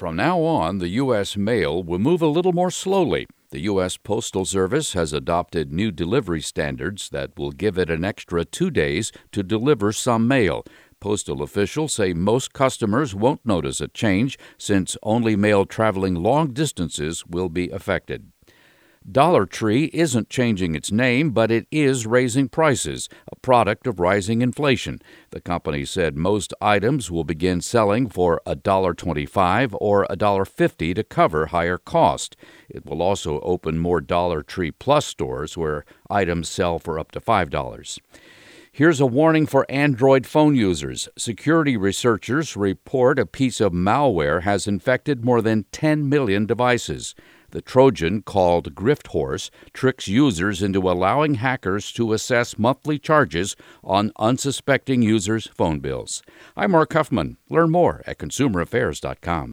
From now on, the U.S. mail will move a little more slowly. The U.S. Postal Service has adopted new delivery standards that will give it an extra two days to deliver some mail. Postal officials say most customers won't notice a change since only mail traveling long distances will be affected. Dollar Tree isn't changing its name, but it is raising prices, a product of rising inflation. The company said most items will begin selling for $1.25 or $1.50 to cover higher cost. It will also open more Dollar Tree Plus stores where items sell for up to $5. Here's a warning for Android phone users. Security researchers report a piece of malware has infected more than 10 million devices. The Trojan, called Grifthorse, tricks users into allowing hackers to assess monthly charges on unsuspecting users' phone bills. I'm Mark Huffman. Learn more at consumeraffairs.com.